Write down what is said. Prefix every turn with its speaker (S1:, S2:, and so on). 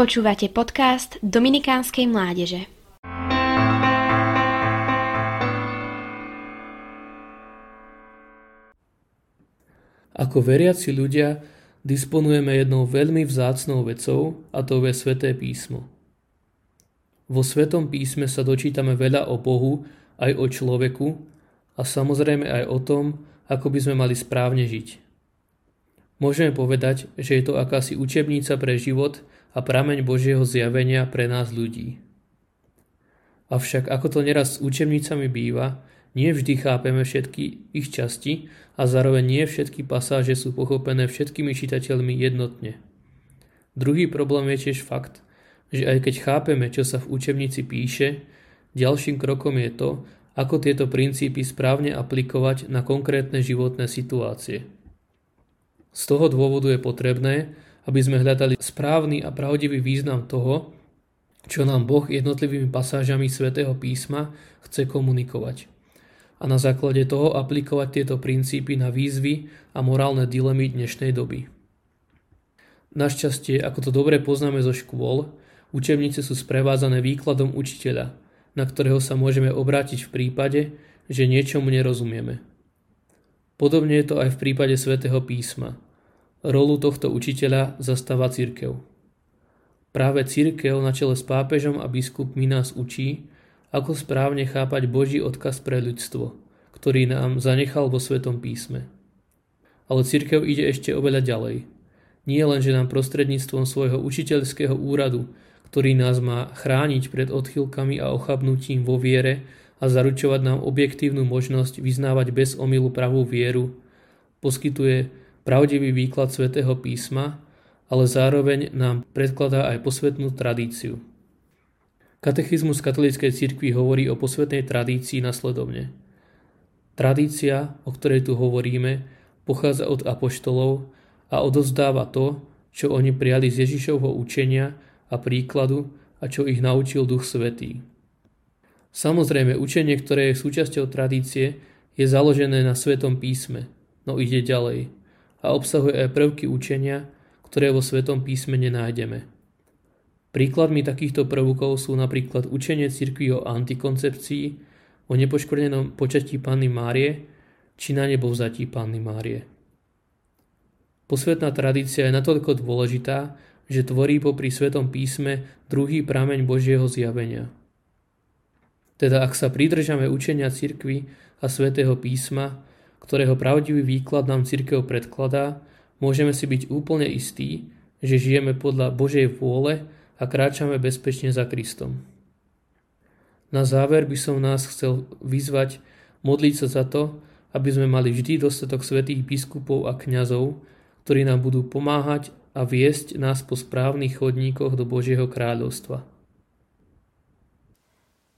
S1: Počúvate podcast Dominikánskej mládeže.
S2: Ako veriaci ľudia disponujeme jednou veľmi vzácnou vecou a to je Sveté písmo. Vo Svetom písme sa dočítame veľa o Bohu, aj o človeku a samozrejme aj o tom, ako by sme mali správne žiť. Môžeme povedať, že je to akási učebnica pre život a prameň Božieho zjavenia pre nás ľudí. Avšak ako to neraz s učebnicami býva, nie vždy chápeme všetky ich časti a zároveň nie všetky pasáže sú pochopené všetkými čitateľmi jednotne. Druhý problém je tiež fakt, že aj keď chápeme, čo sa v učebnici píše, ďalším krokom je to, ako tieto princípy správne aplikovať na konkrétne životné situácie. Z toho dôvodu je potrebné, aby sme hľadali správny a pravdivý význam toho, čo nám Boh jednotlivými pasážami svätého písma chce komunikovať. A na základe toho aplikovať tieto princípy na výzvy a morálne dilemy dnešnej doby. Našťastie, ako to dobre poznáme zo škôl, učebnice sú sprevádzané výkladom učiteľa, na ktorého sa môžeme obrátiť v prípade, že niečomu nerozumieme. Podobne je to aj v prípade svätého písma. Rolu tohto učiteľa zastáva církev. Práve církev na čele s pápežom a biskupmi nás učí, ako správne chápať Boží odkaz pre ľudstvo, ktorý nám zanechal vo Svetom písme. Ale církev ide ešte oveľa ďalej. Nie len, že nám prostredníctvom svojho učiteľského úradu, ktorý nás má chrániť pred odchylkami a ochabnutím vo viere, a zaručovať nám objektívnu možnosť vyznávať bez omilu pravú vieru, poskytuje pravdivý výklad svätého písma, ale zároveň nám predkladá aj posvetnú tradíciu. Katechizmus katolíckej cirkvi hovorí o posvetnej tradícii nasledovne. Tradícia, o ktorej tu hovoríme, pochádza od apoštolov a odozdáva to, čo oni prijali z Ježišovho učenia a príkladu a čo ich naučil Duch Svetý. Samozrejme, učenie, ktoré je súčasťou tradície, je založené na Svetom písme, no ide ďalej a obsahuje aj prvky učenia, ktoré vo Svetom písme nenájdeme. Príkladmi takýchto prvkov sú napríklad učenie cirkvi o antikoncepcii, o nepoškvrnenom počatí Panny Márie či na nebo vzatí Panny Márie. Posvetná tradícia je natoľko dôležitá, že tvorí popri Svetom písme druhý prameň Božieho zjavenia – teda ak sa pridržame učenia cirkvy a svätého písma, ktorého pravdivý výklad nám cirkev predkladá, môžeme si byť úplne istí, že žijeme podľa Božej vôle a kráčame bezpečne za Kristom. Na záver by som nás chcel vyzvať modliť sa za to, aby sme mali vždy dostatok svätých biskupov a kňazov, ktorí nám budú pomáhať a viesť nás po správnych chodníkoch do Božieho kráľovstva.